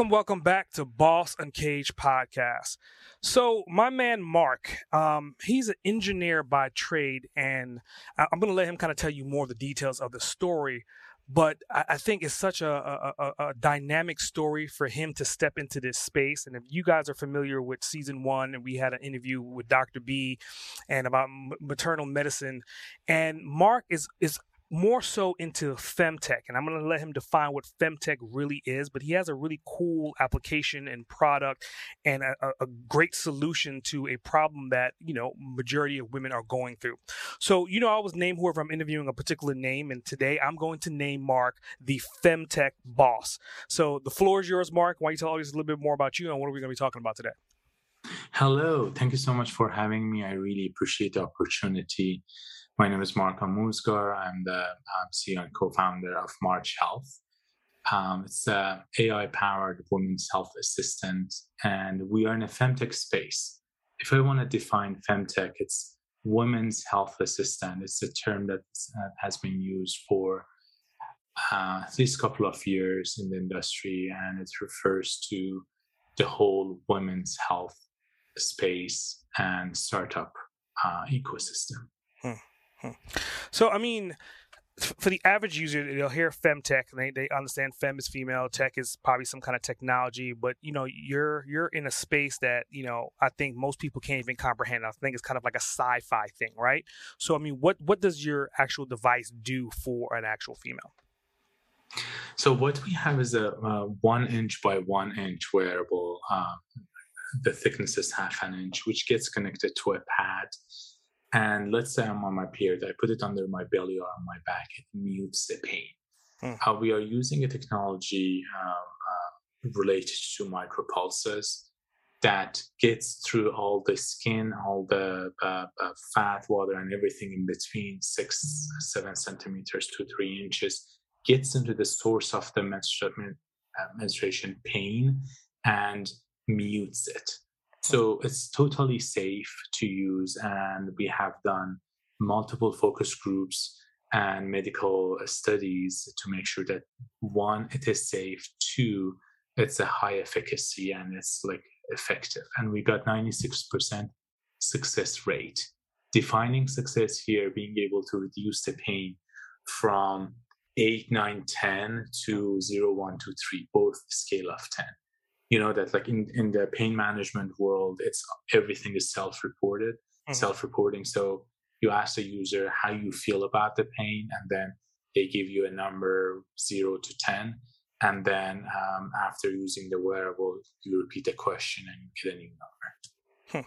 Welcome, welcome back to Boss Uncaged podcast. So, my man Mark, um, he's an engineer by trade, and I'm going to let him kind of tell you more of the details of the story. But I, I think it's such a, a, a, dynamic story for him to step into this space. And if you guys are familiar with season one, and we had an interview with Dr. B and about maternal medicine, and Mark is is more so into femtech and i'm going to let him define what femtech really is but he has a really cool application and product and a, a, great solution to a problem that you know majority of women are going through. So you know i always name whoever i'm interviewing a particular name and today i'm going to name mark the femtech boss. So the floor is yours mark. Why don't you tell us a little bit more about you and what are we going to be talking about today? Hello. Thank you so much for having me. I really appreciate the opportunity my name is Mark Amouzgar. I'm the um, CEO and co-founder of March Health. Um, it's an AI-powered women's health assistant, and we are in a femtech space. If I want to define femtech, it's women's health assistant. It's a term that uh, has been used for uh, at least a couple of years in the industry, and it refers to the whole women's health space and startup uh, ecosystem. Hmm. So, I mean, for the average user, they'll hear femtech and they, they understand fem is female, tech is probably some kind of technology, but you know, you're you're in a space that, you know, I think most people can't even comprehend. I think it's kind of like a sci-fi thing, right? So I mean, what what does your actual device do for an actual female? So what we have is a uh, one inch by one inch wearable. Uh, the thickness is half an inch, which gets connected to a pad and let's say I'm on my period, I put it under my belly or on my back, it mutes the pain. Hmm. How we are using a technology uh, uh, related to micropulses that gets through all the skin, all the uh, uh, fat, water, and everything in between six, seven centimeters to three inches, gets into the source of the menstru- uh, menstruation pain and mutes it. So it's totally safe to use, and we have done multiple focus groups and medical studies to make sure that one, it is safe, two, it's a high efficacy and it's like effective. And we got 96% success rate. Defining success here, being able to reduce the pain from 8, 9, 10 to 0, 1, 2, 3, both scale of 10 you know that like in, in the pain management world it's everything is self-reported mm-hmm. self-reporting. So you ask the user how you feel about the pain and then they give you a number 0 to 10 and then um, after using the wearable you repeat the question and you get a new number Hmm.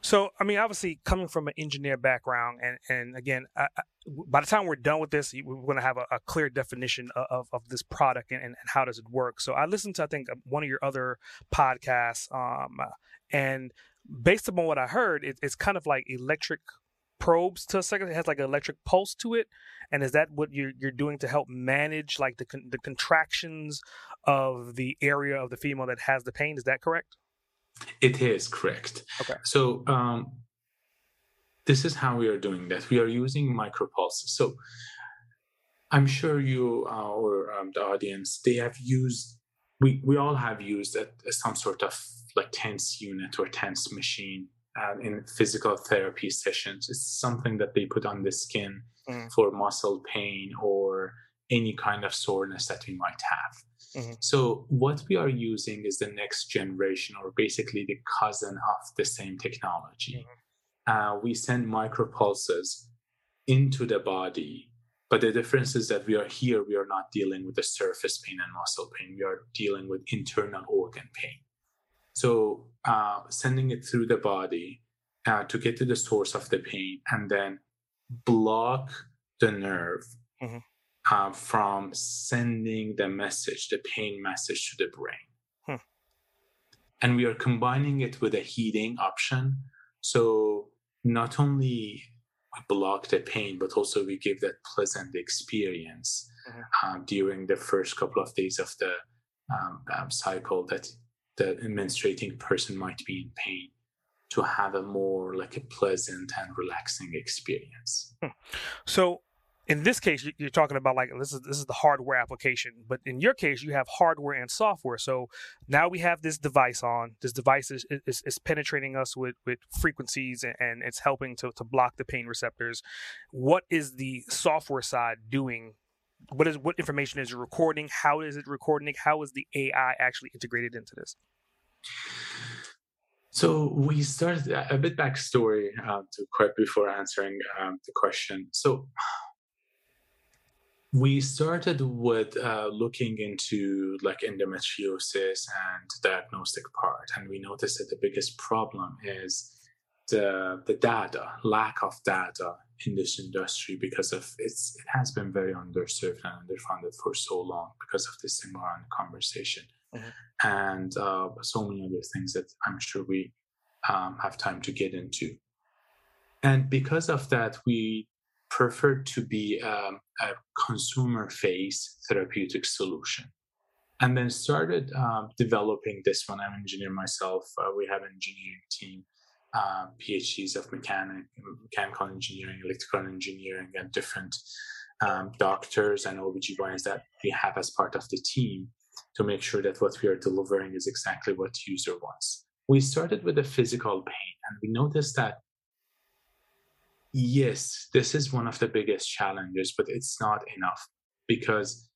So, I mean, obviously, coming from an engineer background, and and again, I, I, by the time we're done with this, we're going to have a, a, clear definition of, of this product and, and, how does it work. So, I listened to I think one of your other podcasts, um, and based upon what I heard, it, it's kind of like electric probes to a second. It has like an electric pulse to it, and is that what you're you're doing to help manage like the the contractions of the area of the female that has the pain? Is that correct? It is correct. Okay. So um, this is how we are doing that. We are using micropulses. So I'm sure you uh, or um, the audience they have used. We we all have used a, a, some sort of like TENS unit or TENS machine uh, in physical therapy sessions. It's something that they put on the skin mm. for muscle pain or any kind of soreness that we might have. Mm-hmm. So, what we are using is the next generation, or basically the cousin of the same technology. Mm-hmm. Uh, we send micropulses into the body, but the difference is that we are here, we are not dealing with the surface pain and muscle pain, we are dealing with internal organ pain. So, uh, sending it through the body uh, to get to the source of the pain and then block the nerve. Mm-hmm uh, from sending the message, the pain message to the brain. Hmm. And we are combining it with a heating option. So not only we block the pain, but also we give that pleasant experience mm-hmm. um, during the first couple of days of the um, um, cycle that the menstruating person might be in pain to have a more like a pleasant and relaxing experience. Hmm. So in this case you're talking about like this is this is the hardware application but in your case you have hardware and software. So now we have this device on. This device is, is, is penetrating us with with frequencies and, it's helping to, to block the pain receptors. What is the software side doing? What is what information is it recording? How is it recording? It? how is the ai actually integrated into this? So we started a bit backstory uh, to quite before answering um, the question. So we started with uh, looking into like endometriosis and diagnostic part and we noticed that the biggest problem is the the data lack of data in this industry because of it's it has been very underserved and underfunded for so long because of this environment conversation mm-hmm. and uh, so many other things that i'm sure we um, have time to get into and because of that we preferred to be um, a consumer face therapeutic solution. And then started um, developing this one. I'm an engineer myself. Uh, we have an engineering team. Uh, phds of mechanic mechanical engineering electrical engineering and different um, doctors and obgyns that we have as part of the team to make sure that what we are delivering is exactly what the user wants. We started with the physical pain and we noticed that yes, this is one of the biggest challenges, but it's not enough because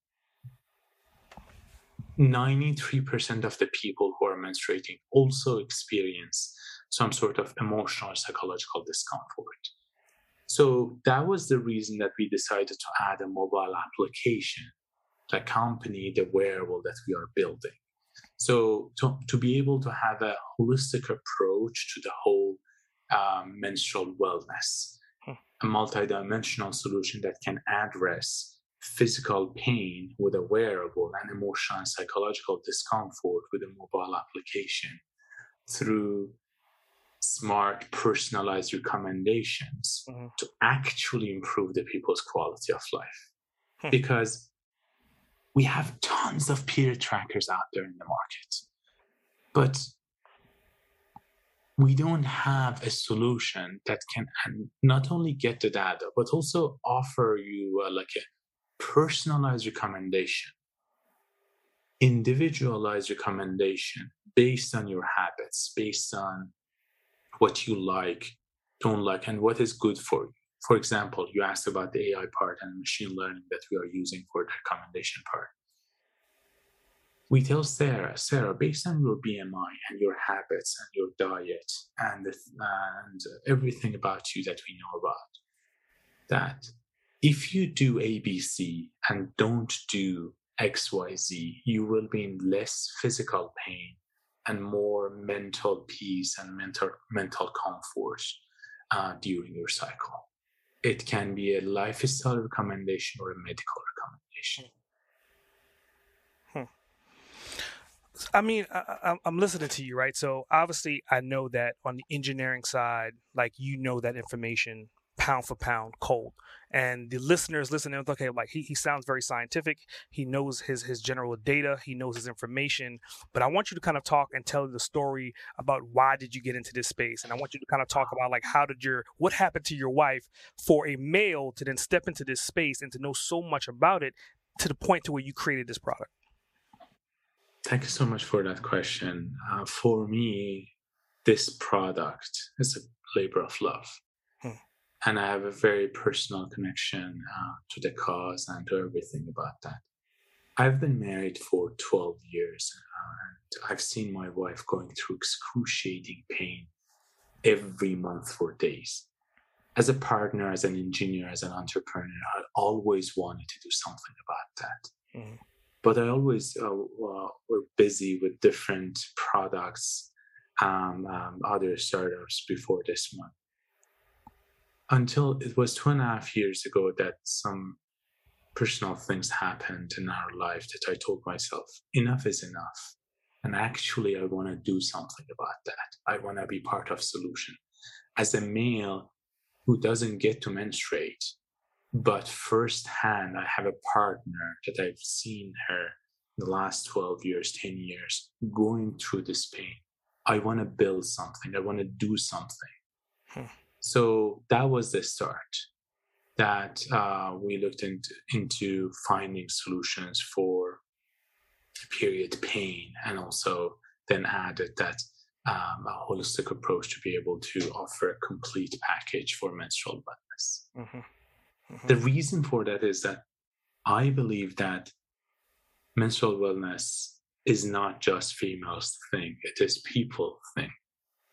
93% of the people who are menstruating also experience some sort of emotional or psychological discomfort. So that was the reason that we decided to add a mobile application to accompany the wearable that we are building. So to, to be able to have a holistic approach to the whole um, menstrual wellness a multidimensional solution that can address physical pain with a wearable and emotional and psychological discomfort with a mobile application through smart personalized recommendations mm-hmm. to actually improve the people's quality of life hmm. because we have tons of peer trackers out there in the market but we don't have a solution that can not only get the data but also offer you uh, like a personalized recommendation individualized recommendation based on your habits based on what you like don't like and what is good for you. For example you asked about the ai part and machine learning that we are using for the recommendation part we tell Sarah, Sarah, based on your BMI and your habits and your diet and, and everything about you that we know about, that if you do ABC and don't do XYZ, you will be in less physical pain and more mental peace and mental mental comfort uh, during your cycle. It can be a lifestyle recommendation or a medical recommendation. I mean, I, am listening to you, right? So obviously, I know that on the engineering side, like you know that information pound for pound, cold, and the listeners listening, okay, like he, he sounds very scientific. He knows his his general data. He knows his information. But I want you to kind of talk and tell the story about why did you get into this space, and I want you to kind of talk about like how did your what happened to your wife for a male to then step into this space and to know so much about it to the point to where you created this product. Thank you so much for that question. Uh, for me, this product is a labor of love. Hmm. And I have a very personal connection uh, to the cause and to everything about that. I've been married for 12 years uh, and I've seen my wife going through excruciating pain every month for days. As a partner, as an engineer, as an entrepreneur, I always wanted to do something about that. Mm but I always uh, were busy with different products, um, um, other startups before this one. Until it was two and a half years ago that some personal things happened in our life that I told myself, enough is enough. And actually, I want to do something about that. I want to be part of solution. As a male who doesn't get to menstruate, but firsthand, I have a partner that I've seen her the last 12 years, 10 years, going through this pain. I want to build something. I want to do something. Hmm. So that was the start that uh, we looked into, into finding solutions for period pain and also then added that um, a holistic approach to be able to offer a complete package for menstrual wellness. Mm-hmm. Mm-hmm. The reason for that is that I believe that menstrual wellness is not just females thing; it is people thing,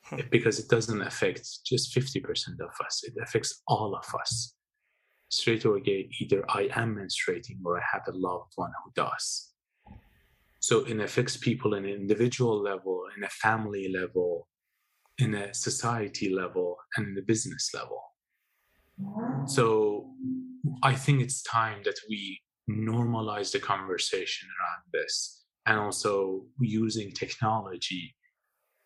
hmm. because it doesn't affect just fifty percent of us; it affects all of us. Straight or gay, either I am menstruating or I have a loved one who does. So it affects people in an individual level, in a family level, in a society level, and in a business level. So I think it's time that we normalize the conversation around this and also using technology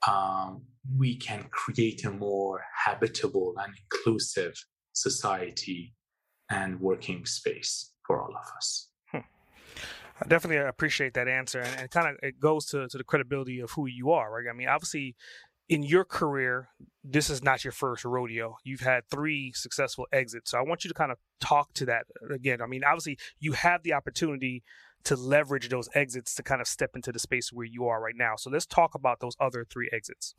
um, we can create a more habitable and inclusive society and working space for all of us I definitely appreciate that answer, and, and kind of it goes to to the credibility of who you are, right? I mean, obviously, in your career, this is not your first rodeo. You've had three successful exits, so I want you to kind of talk to that again. I mean, obviously, you have the opportunity to leverage those exits to kind of step into the space where you are right now. So let's talk about those other three exits.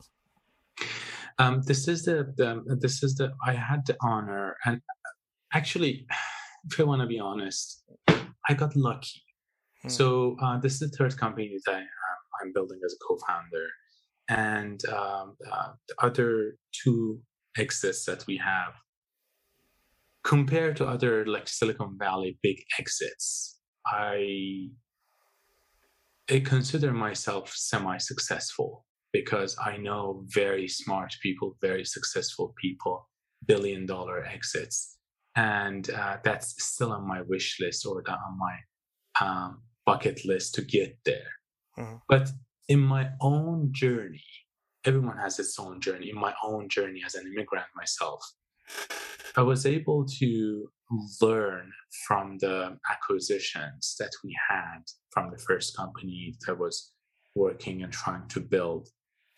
Um, this is the, the this is the I had the honor and actually, if I want to be honest, I got lucky Hmm. So uh, this is the third company that I, am um, building as a co-founder, and um, uh, the other two exits that we have, compared to other like Silicon Valley big exits, I I consider myself semi-successful because I know very smart people, very successful people, billion dollar exits, and uh, that's still on my wish list or on my um, bucket list to get there. Mm-hmm. But in my own journey, everyone has its own journey. In my own journey as an immigrant myself, I was able to learn from the acquisitions that we had from the first company that was working and trying to build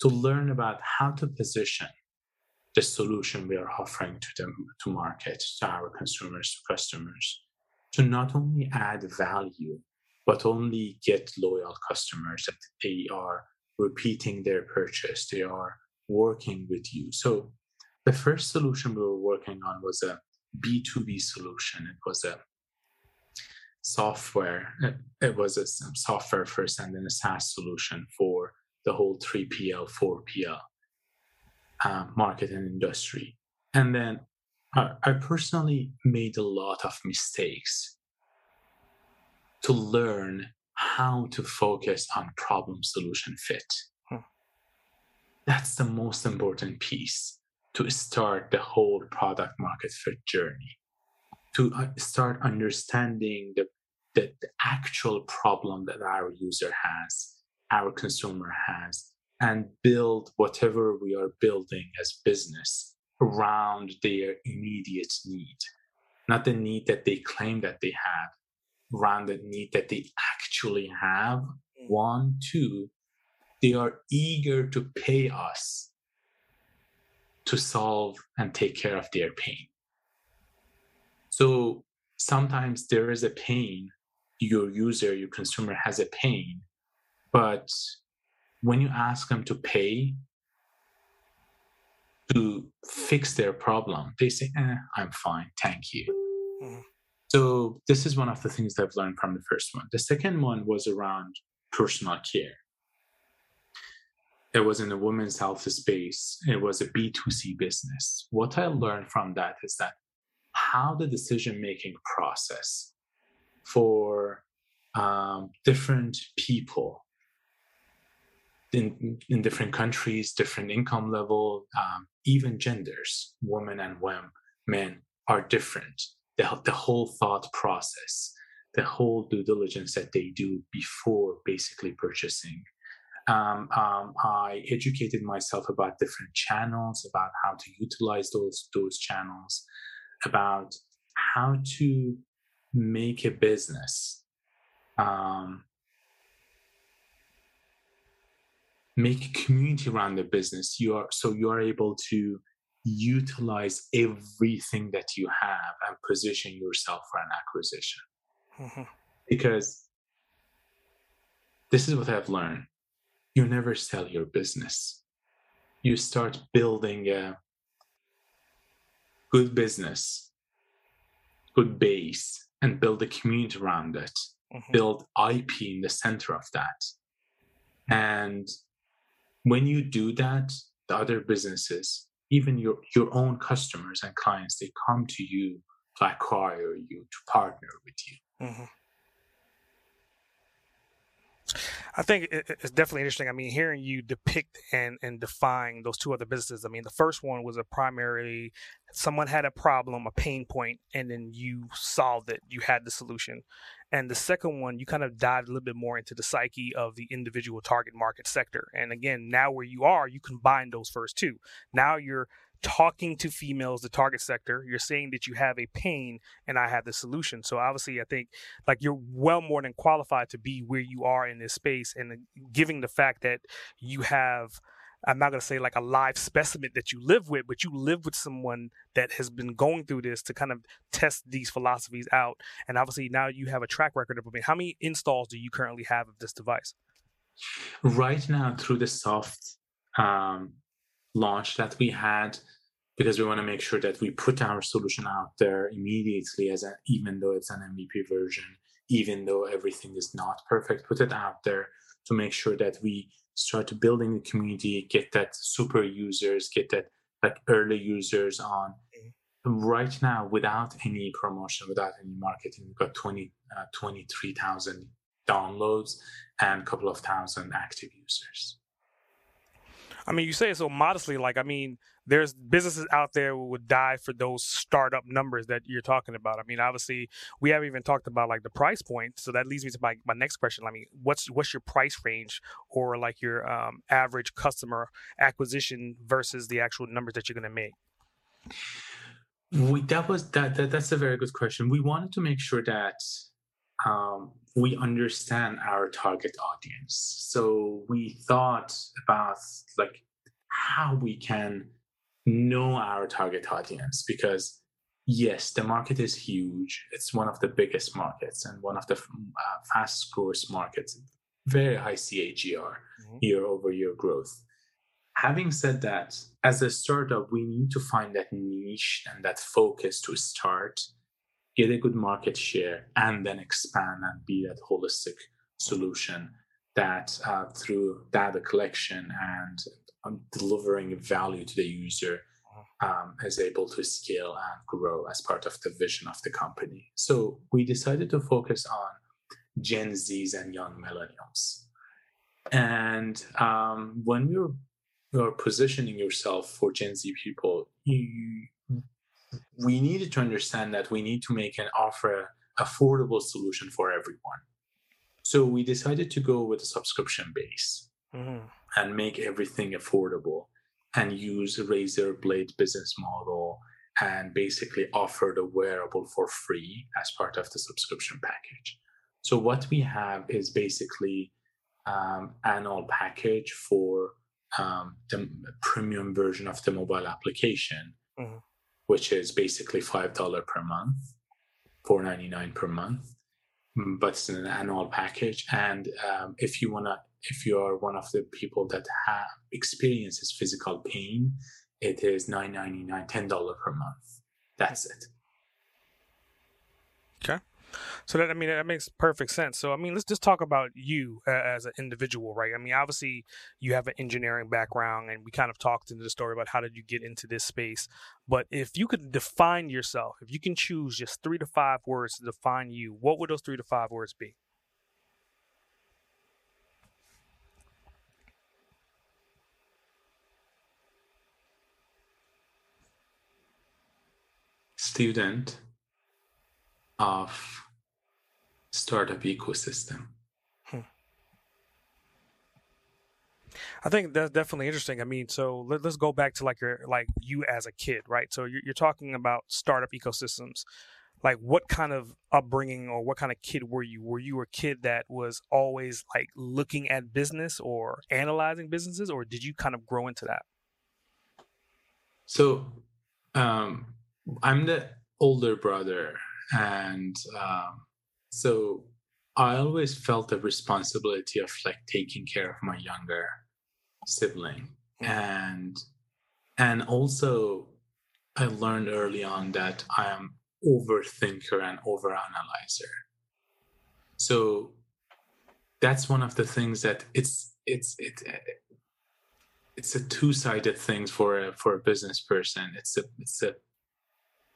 to learn about how to position the solution we are offering to them to market to our consumers to customers to not only add value but only get loyal customers that they are repeating their purchase, they are working with you. So the first solution we were working on was a B2B solution. It was a software, it was a software first and then a SaaS solution for the whole 3PL, 4PL uh, market and industry. And then I, I personally made a lot of mistakes to learn how to focus on problem solution fit. Hmm. That's the most important piece to start the whole product market fit journey, to uh, start understanding the, the, the actual problem that our user has, our consumer has, and build whatever we are building as business around their immediate need, not the need that they claim that they have, the need that they actually have. Mm. One, two, they are eager to pay us to solve and take care of their pain. So sometimes there is a pain, your user, your consumer has a pain, but when you ask them to pay to fix their problem, they say, eh, I'm fine, thank you. Mm-hmm. So this is one of the things I've learned from the first one. The second one was around personal care. It was in the women's health space. It was a B2C business. What I learned from that is that how the decision making process for um, different people in, in different countries, different income level, um, even genders, women and women, men are different the, the whole thought process, the whole due diligence that they do before basically purchasing Um, um, I educated myself about different channels, about how to utilize those those channels, about how to make a business, um, make a community around the business. You are so you are able to utilize everything that you have and position yourself for an acquisition. Mm-hmm. Because this is what I've learned. You never sell your business. You start building a good business, good base, and build a community around it. Mm-hmm. Build IP in the center of that. And when you do that, the other businesses even your your own customers and clients they come to you to acquire you to partner with you mm-hmm. I think it's definitely interesting. I mean, hearing you depict and, and define those two other businesses. I mean, the first one was a primary, someone had a problem, a pain point, and then you solved it. You had the solution. And the second one, you kind of dived a little bit more into the psyche of the individual target market sector. And again, now where you are, you combine those first two. Now you're talking to females, the target sector. You're saying that you have a pain and I have the solution. So obviously, I think like you're well more than qualified to be where you are in this space. And giving the fact that you have I'm not going to say like a live specimen that you live with, but you live with someone that has been going through this to kind of test these philosophies out. And obviously now you have a track record of how many installs do you currently have of this device? Right now, through the soft um, launch that we had, because we want to make sure that we put our solution out there immediately, as a, even though it's an MVP version, even though everything is not perfect, put it out there to make sure that we start building a community, get that super users, get that like early users on. Right now, without any promotion, without any marketing, we've got 20, uh, 23,000 downloads and a couple of thousand active users. I mean, you say it so modestly. Like, I mean, there's businesses out there who would die for those startup numbers that you're talking about. I mean, obviously, we haven't even talked about like the price point. So that leads me to my, my next question. I mean, what's what's your price range or like your um, average customer acquisition versus the actual numbers that you're going to make? We, that was that, that that's a very good question. We wanted to make sure that um, we understand our target audience. So we thought about like how we can know our target audience because yes, the market is huge. It's one of the biggest markets and one of the uh, fastest markets. Very high CAGR, mm-hmm. year over year growth. Having said that, as a startup, we need to find that niche and that focus to start get a good market share, and then expand and be that holistic solution that uh, through data collection and um, delivering value to the user um, is able to scale and grow as part of the vision of the company. So we decided to focus on Gen Zs and young millennials. And um, when we were, we were positioning yourself for Gen Z people, you, we needed to understand that we need to make an offer affordable solution for everyone. So we decided to go with a subscription base mm-hmm. And make everything affordable and use a razor blade business model and basically offer the wearable for free as part of the subscription package. So what we have is basically um, annual package for um, the premium version of the mobile application. Mm-hmm which is basically $5 per month, $4.99 per month. But it's an annual package. And um, if you want to, if you are one of the people that have experiences physical pain, it is $9.99, $10 per month. That's it. Okay. So that I mean that makes perfect sense. So I mean, let's just talk about you uh, as an individual, right? I mean, obviously you have an engineering background, and we kind of talked into the story about how did you get into this space. But if you could define yourself, if you can choose just three to five words to define you, what would those three to five words be? Student of startup ecosystem. Hmm. I think that's definitely interesting. I mean, so let, us go back to like your like you as a kid, right? So you're, you're talking about startup ecosystems. Like, what kind of upbringing or what kind of kid were you? Were you a kid that was always like looking at business or analyzing businesses, or did you kind of grow into that? So, um, I'm the older brother, and um, so I always felt the responsibility of like taking care of my younger sibling. Mm. and and also i learned early on that i am overthinker and overanalyzer. So that's one of the things that it's it's it, it's a two-sided thing for a for a business person. It's a it's a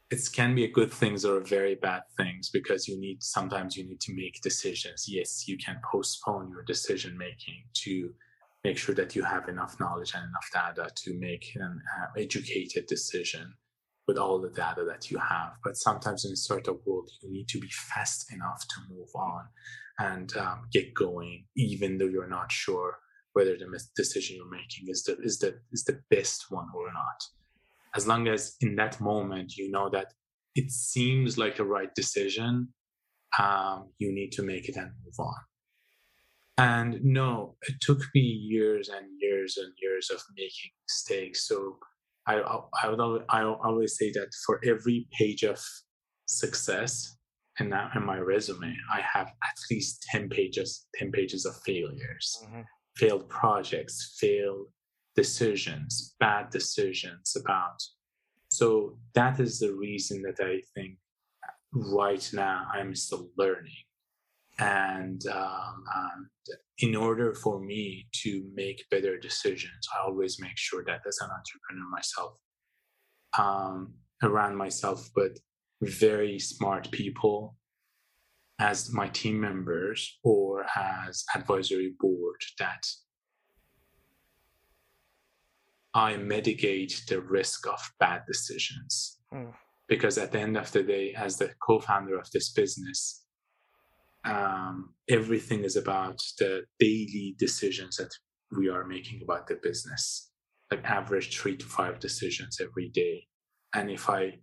it can be a good things or very bad things because you need sometimes you need to make decisions yes you can postpone your decision making to make sure that you have enough knowledge and enough data to make an uh, educated decision with all the data that you have. But sometimes in a startup world, you need to be fast enough to move on and um, get going, even though you're not sure whether the decision you're making is the is the is the best one or not. As long as in that moment you know that it seems like the right decision, um, you need to make it and move on. And no, it took me years and years and years of making mistakes. So I, I would always, I always say that for every page of success in, that, in my resume, I have at least 10 pages, 10 pages of failures, mm-hmm. failed projects, failed decisions, bad decisions about. So that is the reason that I think right now I'm still learning and, um, and in order for me to make better decisions i always make sure that as an entrepreneur myself um, around myself with very smart people as my team members or as advisory board that i mitigate the risk of bad decisions mm. because at the end of the day as the co-founder of this business um, everything is about the daily decisions that we are making about the business, like average three to five decisions every day. And if I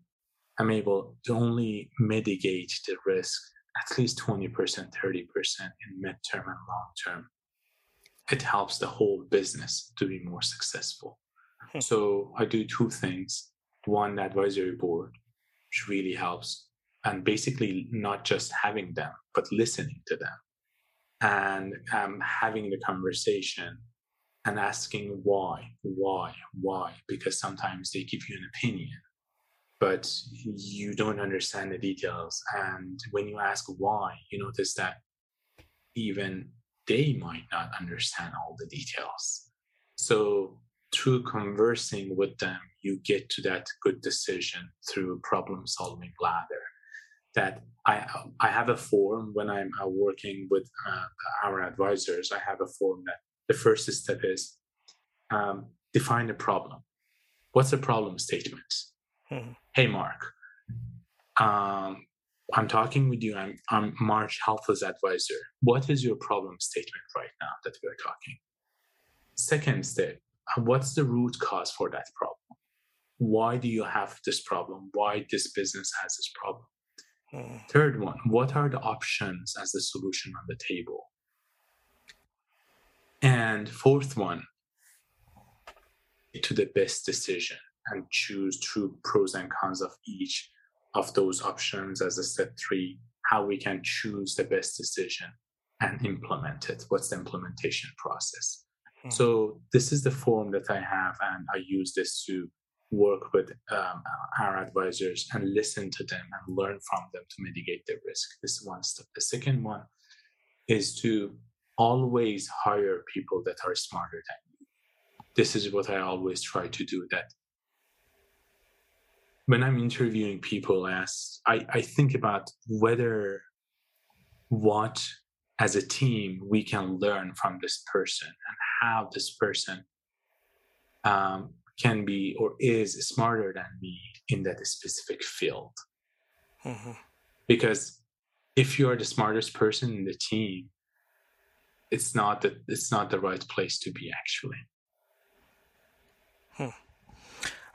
am able to only mitigate the risk at least 20%, 30% in midterm and long term, it helps the whole business to be more successful. Hmm. So I do two things. One, advisory board, which really helps and basically not just having them, but listening to them and um, having the conversation and asking why, why, why, because sometimes they give you an opinion, but you don't understand the details. And when you ask why, you notice that even they might not understand all the details. So through conversing with them, you get to that good decision through problem solving ladder that I I have a form when I'm uh, working with uh, our advisors. I have a form that the first step is um, define a problem. What's a problem statement? Hmm. Hey, Mark, um, I'm talking with you. I'm I'm March Health's advisor. What is your problem statement right now that we are talking? Second step, uh, what's the root cause for that problem? Why do you have this problem? Why this business has this problem? Third one, what are the options as the solution on the table? And fourth one, to the best decision and choose true pros and cons of each of those options as a step three, how we can choose the best decision and implement it. What's the implementation process? Hmm. So this is the form that I have, and I use this to work with um, our advisors and listen to them and learn from them to mitigate the risk. This is one step. The second one is to always hire people that are smarter than you. This is what I always try to do. That when I'm interviewing people, as I, I think about whether what as a team we can learn from this person and how this person um, can be or is smarter than me in that specific field. Mm-hmm. Because if you're the smartest person in the team, it's not that it's not the right place to be actually. Hmm.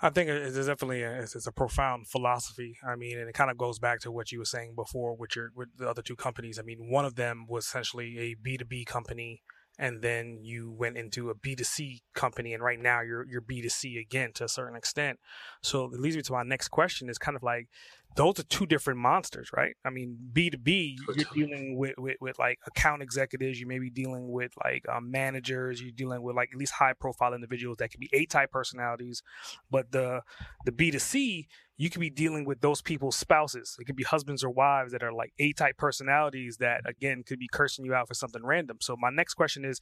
I think it's definitely a, it's, a profound philosophy. I mean, and it kind of goes back to what you were saying before with your with the other two companies. I mean, one of them was essentially a B two B company and then you went into a B2C company and right now you're you're B2C again to a certain extent. So it leads me to my next question is kind of like those are two different monsters, right? I mean, B2B, you're dealing with, with, with like account executives, you may be dealing with like um, managers, you're dealing with like at least high profile individuals that can be A type personalities. But the the B2C, you could be dealing with those people's spouses. It could be husbands or wives that are like A type personalities that, again, could be cursing you out for something random. So, my next question is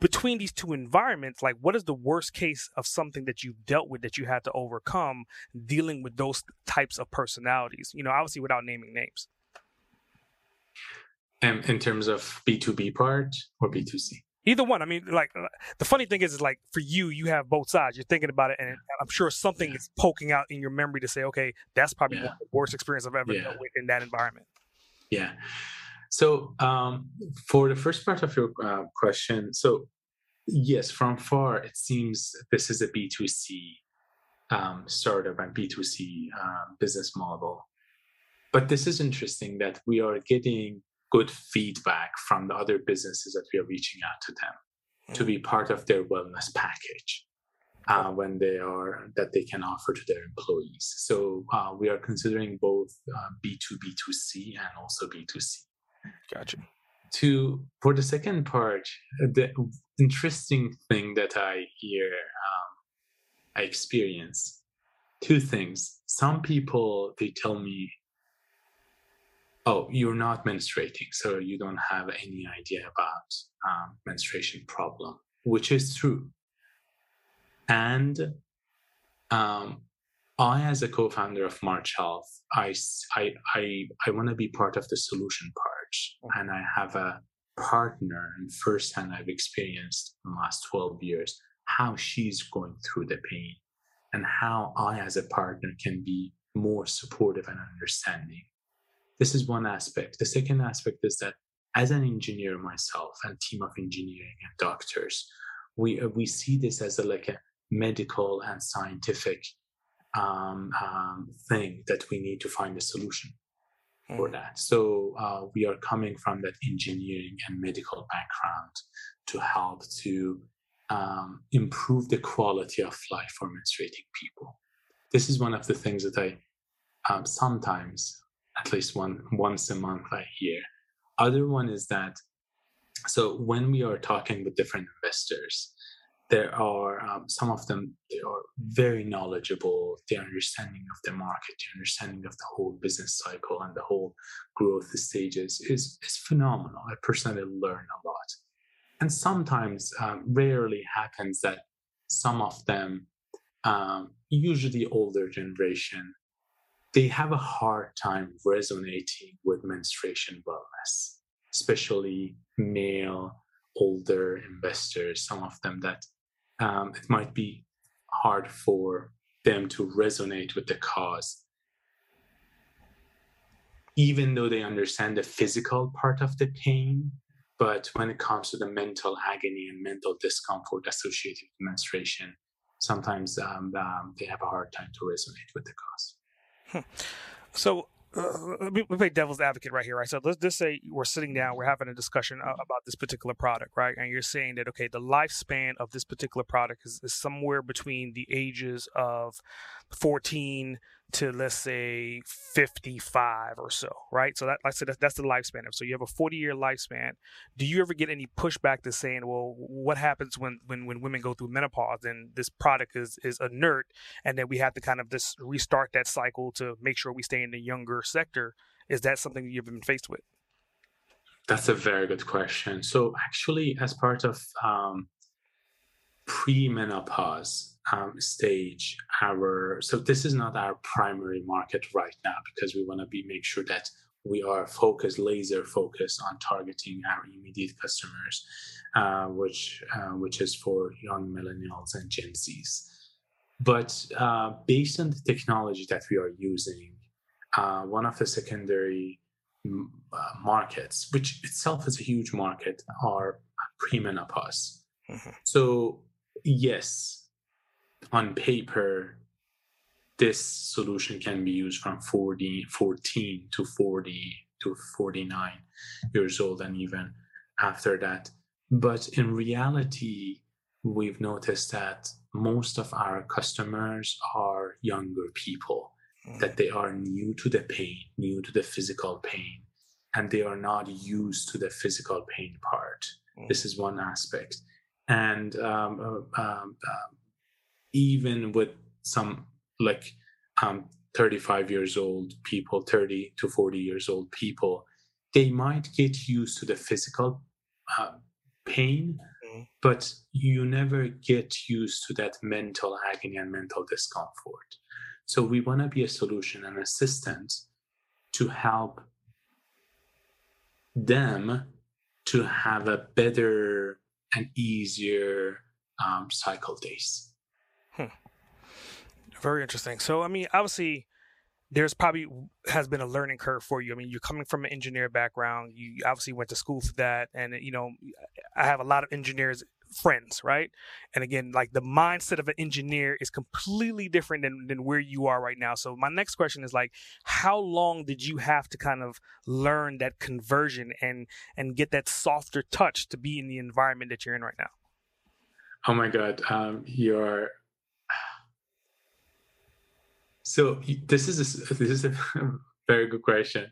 between these two environments, like what is the worst case of something that you've dealt with that you had to overcome dealing with those types of personalities? You know, obviously without naming names. And in terms of B2B part or B2C? Either one. I mean, like uh, the funny thing is, is like for you, you have both sides. You're thinking about it, and I'm sure something yeah. is poking out in your memory to say, okay, that's probably yeah. the worst experience I've ever yeah. dealt with in that environment. Yeah. So um, for the first part of your uh, question, so yes, from far it seems this is a B2C um, startup and B2C uh, um, business model. But this is interesting that we are getting good feedback from the other businesses that we are reaching out to them mm-hmm. to be mm. part of their wellness package uh, when they are that they can offer to their employees. So uh, we are considering both uh, B2 B2C and also B2C. Gotcha. To for the second part, the interesting thing that I hear, um, I experience two things. Some people they tell me oh, you're not menstruating, so you don't have any idea about um, menstruation problem, which is true. And um, I, as a co-founder of March Health, I, I, I, I want to be part of the solution part, and I have a partner, and firsthand I've experienced in the last 12 years how she's going through the pain, and how I, as a partner, can be more supportive and understanding this is one aspect. The second aspect is that as an engineer myself and team of engineering and doctors, we uh, we see this as a, like a medical and scientific um, um, thing that we need to find a solution. For that. So uh, we are coming from that engineering and medical background to help to um, improve the quality of life for menstruating people. This is one of the things that I um, sometimes at least one once a month I hear. Other one is that so when we are talking with different investors, there are um, some of them they are very knowledgeable their understanding of the market their understanding of the whole business cycle and the whole growth stages is is phenomenal. I personally learn a lot. And sometimes um, rarely happens that some of them um, usually older generation they have a hard time resonating with menstruation wellness, especially male, older investors, some of them that um, it might be hard for them to resonate with the cause. Even though they understand the physical part of the pain, but when it comes to the mental agony and mental discomfort associated with menstruation, sometimes um, um, they have a hard time to resonate with the cause. Hmm. So uh, we, play devil's advocate right here, right? So let's just say we're sitting down, we're having a discussion about this particular product, right? And you're saying that okay, the lifespan of this particular product is, is somewhere between the ages of 14 to let's say 55 or so, right? So that, like I said, that's, the lifespan. So you have a 40 year lifespan. Do you ever get any pushback to saying, well, what happens when, when, when women go through menopause and this product is, is inert and then we have to kind of just restart that cycle to make sure we stay in the younger sector? Is that something you've been faced with? That's a very good question. So actually, as part of um, pre-menopause, um, stage our so this is not our primary market right now because we want to be make sure that we are focused laser focused on targeting our immediate customers uh, which uh, which is for young millennials and gen z's but uh, based on the technology that we are using uh, one of the secondary uh, markets which itself is a huge market are premenopause mm-hmm. so yes on paper, this solution can be used from 40, 14 to 40 to 49 years old and even after that. But in reality, we've noticed that most of our customers are younger people, mm. that they are new to the pain, new to the physical pain, and they are not used to the physical pain part. Mm. This is one aspect. And um, uh, um, um, even with some like um, 35 years old people, 30 to 40 years old people, they might get used to the physical uh, pain, mm. but you never get used to that mental agony and mental discomfort. So we want to be a solution and assistant to help them to have a better and easier um, cycle days. Very interesting. So, I mean, obviously, there's probably has been a learning curve for you. I mean, you're coming from an engineer background. You obviously went to school for that, and you know, I have a lot of engineers friends, right? And again, like the mindset of an engineer is completely different than, than where you are right now. So my next question is like, how long did you have to kind of learn that conversion and and get that softer touch to be in the environment that you're in right now? Oh my God, um, you're. So this is a, this is a very good question.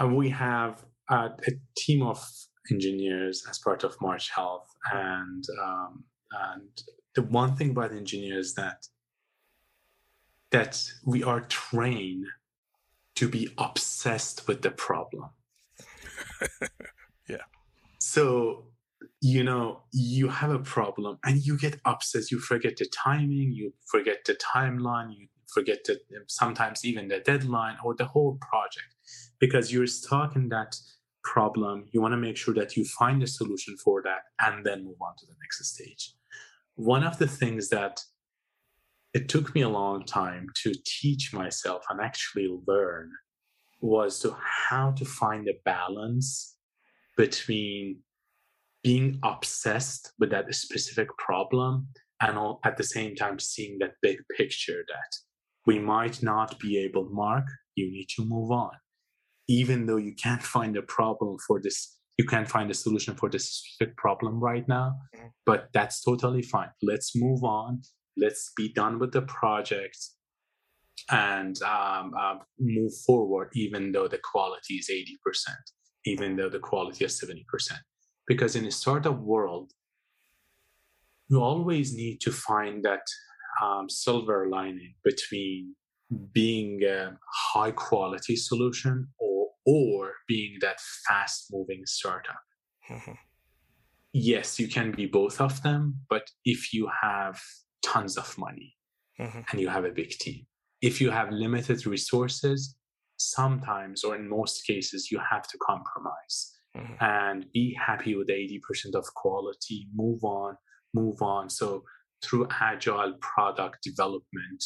Uh, we have uh, a team of engineers as part of March Health, and um, and the one thing about engineers that that we are trained to be obsessed with the problem. yeah. So you know you have a problem and you get obsessed. You forget the timing. You forget the timeline. You forget the sometimes even the deadline or the whole project because you're stuck in that problem, you want to make sure that you find a solution for that and then move on to the next stage. One of the things that it took me a long time to teach myself and actually learn was to how to find a balance between being obsessed with that specific problem and all, at the same time seeing that big picture that we might not be able mark you need to move on. Even though you can't find a problem for this you can't find a solution for this specific problem right now mm-hmm. but that's totally fine. Let's move on. Let's be done with the project and um, uh, move forward even though the quality is 80% even though the quality is 70% because in a startup world you always need to find that um, silver lining between being a high quality solution or or being that fast moving startup. Mm-hmm. Yes, you can be both of them, but if you have tons of money mm-hmm. and you have a big team, if you have limited resources, sometimes or in most cases, you have to compromise mm-hmm. and be happy with 80% of quality, move on, move on. So, through agile product development,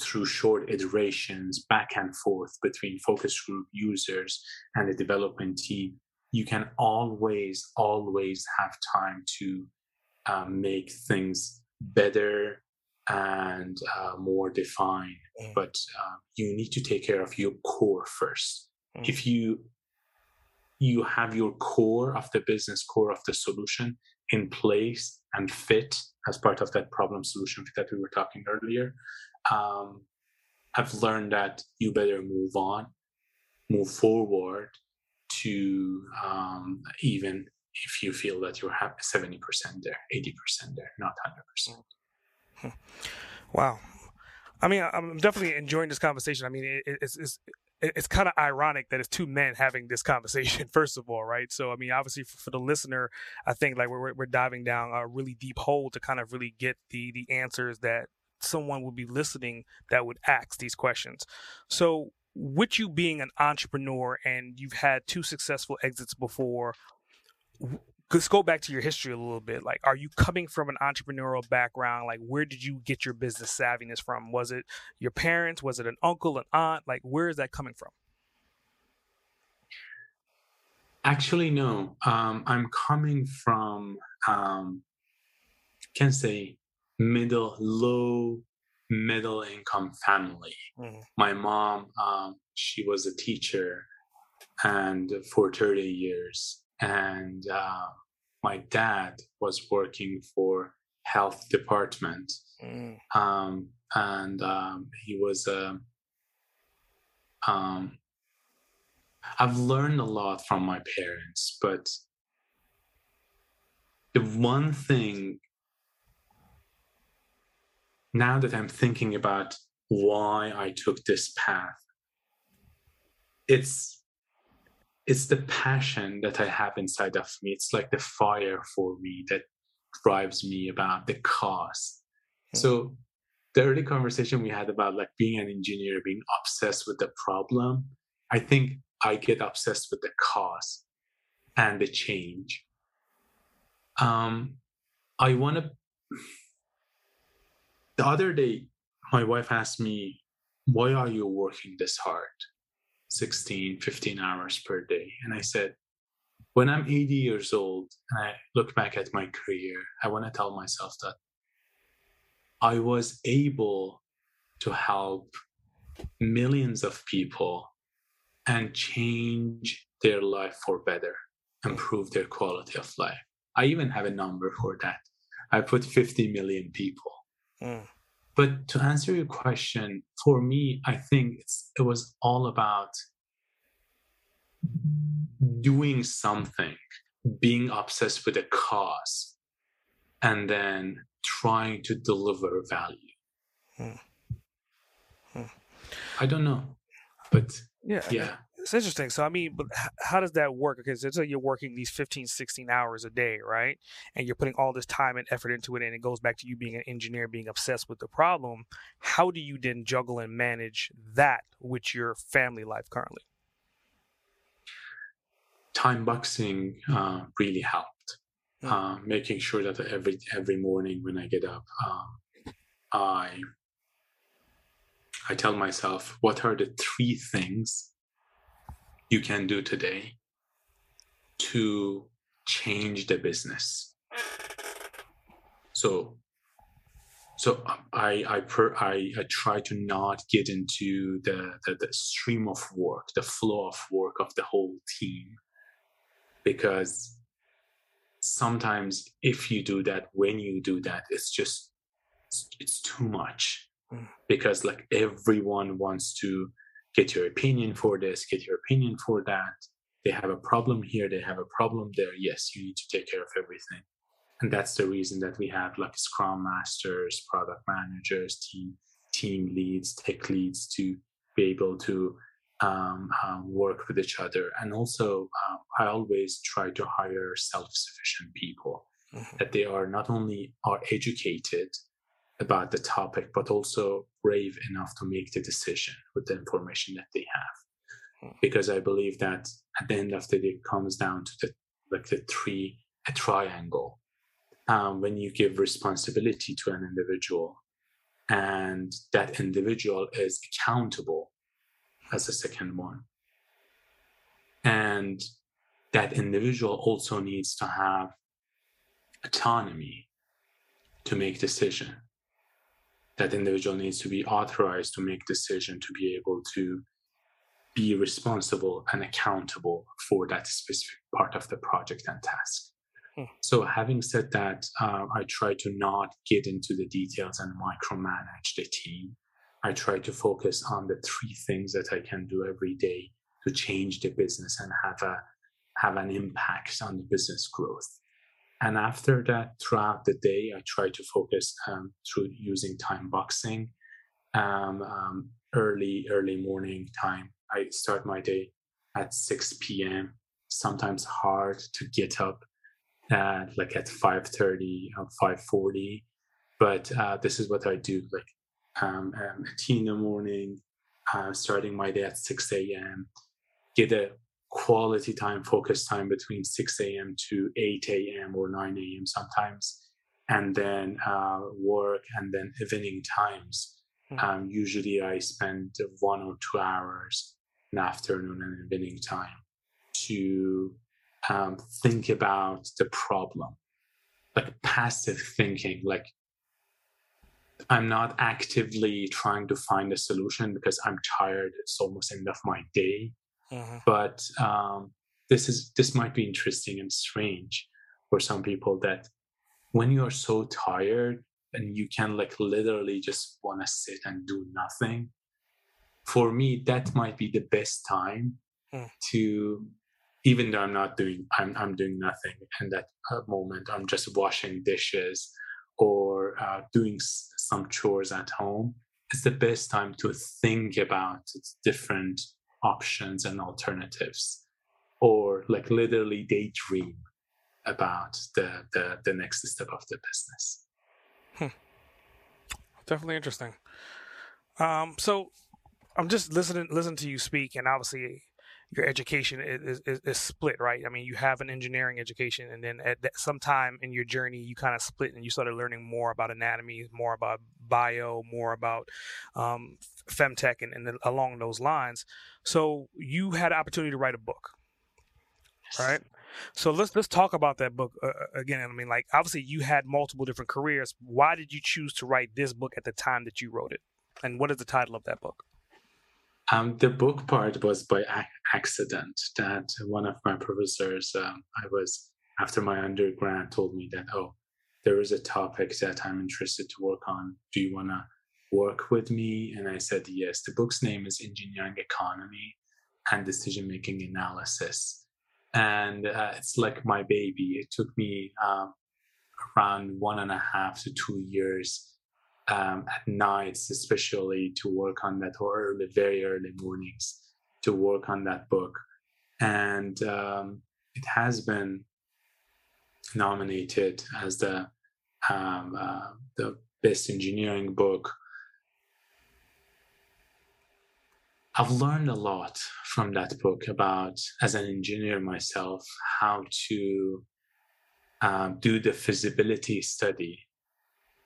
through short iterations back and forth between focus group users and the development team, you can always, always have time to um, make things better and uh, more defined. Mm. But uh, you need to take care of your core first. Mm. If you you have your core of the business, core of the solution in place and fit as part of that problem solution that we were talking earlier, um, I've learned that you better move on, move forward to um, even if you feel that you're 70% there, 80% there, not 100%. Hmm. Wow. I mean, I'm definitely enjoying this conversation. I mean, it, it's, it's it's kind of ironic that it's two men having this conversation first of all right so i mean obviously for, for the listener i think like we're, we're diving down a really deep hole to kind of really get the the answers that someone would be listening that would ask these questions. So, with you being an entrepreneur and you've had two successful exits before, let's go back to your history a little bit. Like, are you coming from an entrepreneurial background? Like, where did you get your business savviness from? Was it your parents? Was it an uncle, an aunt? Like, where is that coming from? Actually, no. Um, I'm coming from, um, can say, middle, low, middle income family. Mm. My mom, um, she was a teacher and for 30 years. And uh, my dad was working for health department. Mm. Um, and um, he was a um, I've learned a lot from my parents, but the one thing now that I'm thinking about why I took this path, it's it's the passion that I have inside of me. It's like the fire for me that drives me about the cause. Mm-hmm. So the early conversation we had about like being an engineer, being obsessed with the problem, I think I get obsessed with the cause and the change. Um, I want to. The other day, my wife asked me, Why are you working this hard? 16, 15 hours per day. And I said, When I'm 80 years old and I look back at my career, I want to tell myself that I was able to help millions of people and change their life for better, improve their quality of life. I even have a number for that. I put 50 million people. Mm. But to answer your question, for me, I think it was all about doing something, being obsessed with a cause, and then trying to deliver value. Hmm. Hmm. I don't know, but yeah, yeah. It's interesting. So, I mean, but how does that work? Because it's like you're working these 15, 16 hours a day, right? And you're putting all this time and effort into it. And it goes back to you being an engineer, being obsessed with the problem. How do you then juggle and manage that with your family life currently? Time boxing uh, really helped. Mm. Uh, making sure that every every morning when I get up, um, I I tell myself what are the three things you can do today to change the business. So so I I per, I, I try to not get into the, the, the stream of work, the flow of work of the whole team, because sometimes if you do that, when you do that, it's just it's, it's too much mm. because like everyone wants to get your opinion for this, get your opinion for that. They have a problem here, they have a problem there. Yes, you need to take care of everything. And that's the reason that we have like scrum masters, product managers, team team leads, tech leads to be able to um, um, work with each other. And also, um, I always try to hire self-sufficient people mm-hmm. that they are not only are educated about the topic, but also brave enough to make the decision with the information that they have. Hmm. Because I believe that at the end of the day, it comes down to the like the three a triangle. Um, when you give responsibility to an individual, and that individual is accountable as a second one, and that individual also needs to have autonomy to make decision that individual needs to be authorized to make decision to be able to be responsible and accountable for that specific part of the project and task. Hmm. So, having said that, uh, I try to not get into the details and micromanage the team. I try to focus on the three things that I can do every day to change the business and have a have an impact on the business growth. And after that, throughout the day, I try to focus um, through using time boxing. Um, um, early, early morning time. I start my day at 6 p.m. Sometimes hard to get up at like at 5:30 or 5:40, but uh, this is what I do. Like um, um, tea in the morning, uh, starting my day at 6 a.m. Get a quality time, focus time between 6 a.m. to 8 a.m. or 9 a.m. sometimes, and then uh, work and then evening times. Mm-hmm. Um, usually I spend one or two hours in afternoon and evening time to um, think about the problem, like passive thinking, like I'm not actively trying to find a solution because I'm tired. It's almost end of my day. Mm-hmm. But um, this is this might be interesting and strange for some people that when you are so tired and you can like literally just want to sit and do nothing for me that might be the best time mm. to even though i'm not doing i'm, I'm doing nothing in that uh, moment i'm just washing dishes or uh, doing s- some chores at home it's the best time to think about different options and alternatives or like literally daydream about the the, the next step of the business hmm. definitely interesting um, so i'm just listening listening to you speak and obviously your education is, is, is, split, right? I mean, you have an engineering education, and then at some time in your journey, you kind of split and you started learning more about anatomy, more about bio, more about um, femtech, and, and along those lines. So you had an opportunity to write a book, right? So let's let's talk about that book uh, uh, again. I mean, like obviously you had multiple different careers. Why did you choose to write this book at the time that you wrote it? And what is the title of that book? Um, the book part was by accident. That one of my professors, um, I was after my undergrad, told me that oh, there is a topic that I'm interested to work on. Do you want to work with me? And I said yes. The book's name is Engineering Economy and Decision Making Analysis, and uh, it's like my baby. It took me um, around one and a half to two years um, at nights, especially to work on that, or early, very early mornings to work on that book. And um, it has been nominated as the um, uh, the best engineering book. I've learned a lot from that book about, as an engineer myself, how to um, do the feasibility study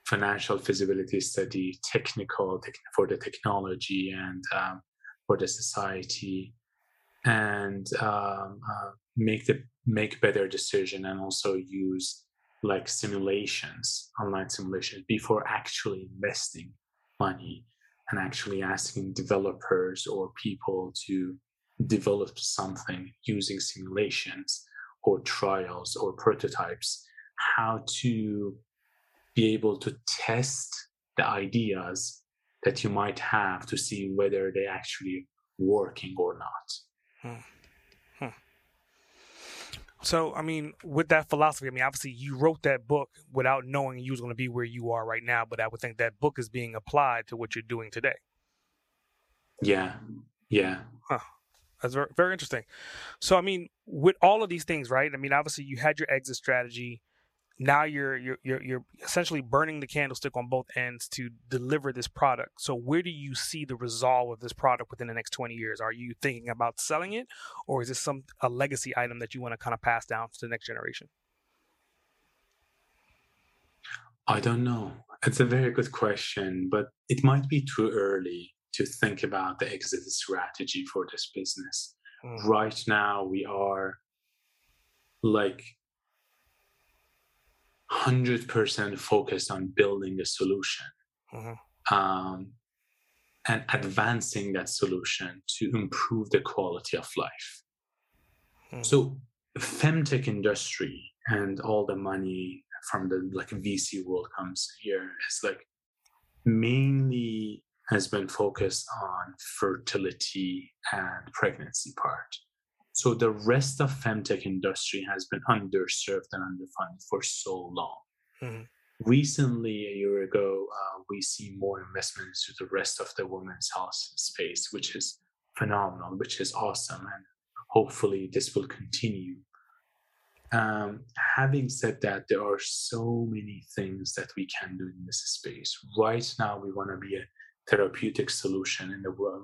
financial feasibility study, technical for the technology and um, for the society, and um, uh, make the make better decision and also use like simulations, online simulations before actually investing money and actually asking developers or people to develop something using simulations or trials or prototypes, how to be able to test the ideas that you might have to see whether they actually working or not. Hmm. Hmm. So, I mean, with that philosophy, I mean, obviously you wrote that book without knowing you was going to be where you are right now, but I would think that book is being applied to what you're doing today. Yeah. Yeah. Huh. That's very, very interesting. So, I mean, with all of these things, right? I mean, obviously you had your exit strategy now you're you're you're, you're essentially burning the candlestick on both ends to deliver this product. So where do you see the resolve of this product within the next 20 years? Are you thinking about selling it or is this some a legacy item that you want to kind of pass down to the next generation? I don't know. It's a very good question but it might be too early to think about the exit strategy for this business. Mm. right now we are like 100% focused on building a solution mm-hmm. um, and advancing that solution to improve the quality of life. Mm-hmm. So, femtech industry and all the money from the like VC world comes here is like mainly has been focused on fertility and pregnancy part. So the rest of femtech industry has been underserved and underfunded for so long. Mm-hmm. Recently, a year ago, uh, we see more investments to the rest of the women's health space, which is phenomenal, which is awesome, and hopefully this will continue. Um, having said that, there are so many things that we can do in this space. Right now, we want to be a therapeutic solution in the uh,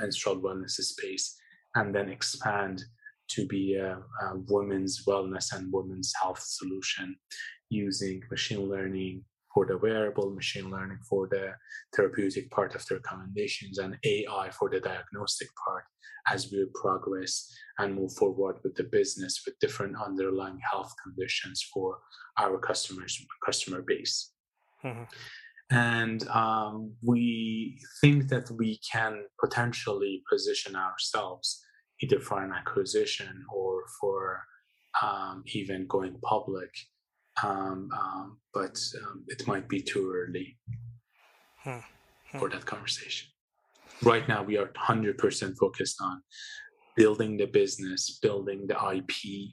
menstrual wellness space and then expand to be a, a women's wellness and women's health solution using machine learning for the wearable, machine learning for the therapeutic part of the recommendations, and AI for the diagnostic part as we progress and move forward with the business with different underlying health conditions for our customers customer base. Mm-hmm. And um, we think that we can potentially position ourselves either for an acquisition or for um, even going public. Um, um but um, it might be too early hmm. Hmm. for that conversation. Right now, we are 100% focused on building the business, building the IP